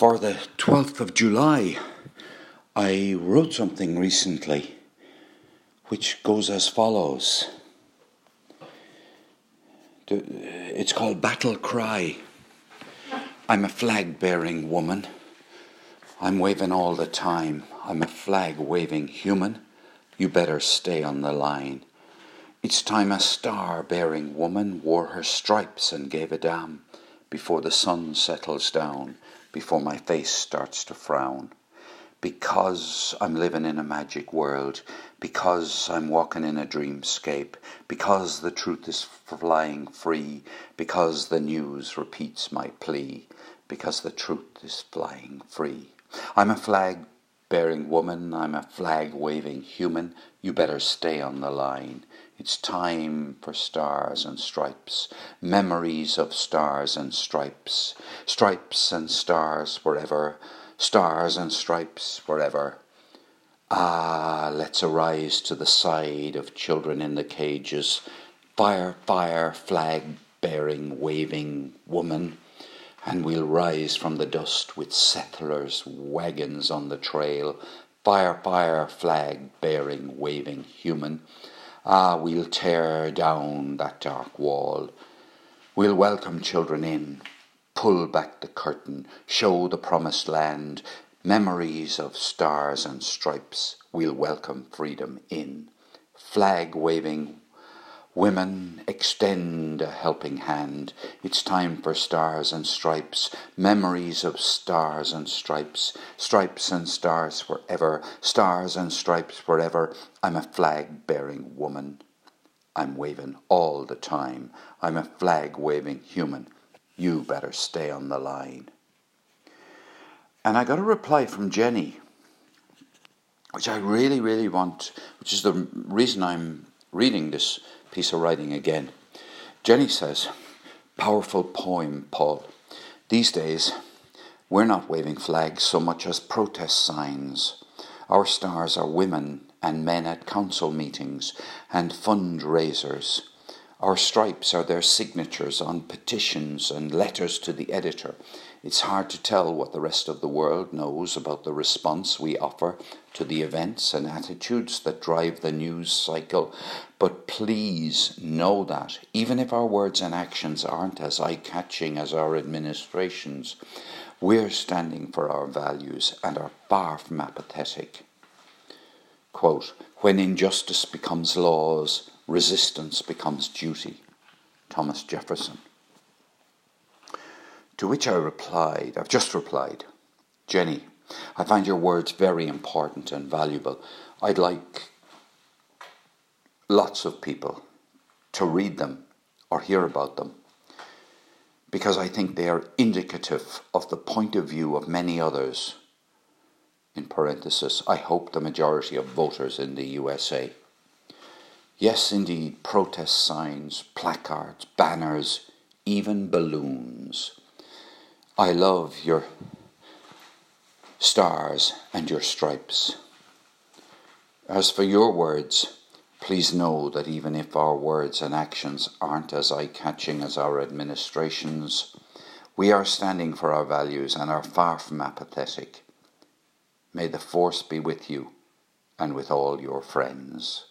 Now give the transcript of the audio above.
For the 12th of July, I wrote something recently which goes as follows. It's called Battle Cry. I'm a flag bearing woman. I'm waving all the time. I'm a flag waving human. You better stay on the line. Each time a star bearing woman wore her stripes and gave a damn before the sun settles down, before my face starts to frown. Because I'm living in a magic world, because I'm walking in a dreamscape, because the truth is flying free, because the news repeats my plea, because the truth is flying free. I'm a flag bearing woman, I'm a flag waving human, you better stay on the line. It's time for stars and stripes, memories of stars and stripes, stripes and stars forever, stars and stripes forever. Ah, let's arise to the side of children in the cages, fire, fire, flag bearing, waving woman and we'll rise from the dust with settlers' wagons on the trail, fire, fire, flag bearing, waving human. Ah, we'll tear down that dark wall. We'll welcome children in, pull back the curtain, show the promised land, memories of stars and stripes. We'll welcome freedom in. Flag waving, Women, extend a helping hand. It's time for stars and stripes, memories of stars and stripes, stripes and stars forever, stars and stripes forever. I'm a flag bearing woman. I'm waving all the time. I'm a flag waving human. You better stay on the line. And I got a reply from Jenny, which I really, really want, which is the reason I'm reading this piece of writing again. Jenny says, Powerful poem, Paul. These days, we're not waving flags so much as protest signs. Our stars are women and men at council meetings and fundraisers. Our stripes are their signatures on petitions and letters to the editor. It's hard to tell what the rest of the world knows about the response we offer to the events and attitudes that drive the news cycle, but please know that even if our words and actions aren't as eye catching as our administrations, we're standing for our values and are far from apathetic. Quote, when injustice becomes laws, resistance becomes duty. Thomas Jefferson. To which I replied, I've just replied, Jenny, I find your words very important and valuable. I'd like lots of people to read them or hear about them because I think they are indicative of the point of view of many others. In parenthesis, I hope the majority of voters in the USA. Yes, indeed, protest signs, placards, banners, even balloons. I love your stars and your stripes. As for your words, please know that even if our words and actions aren't as eye catching as our administrations, we are standing for our values and are far from apathetic. May the force be with you and with all your friends.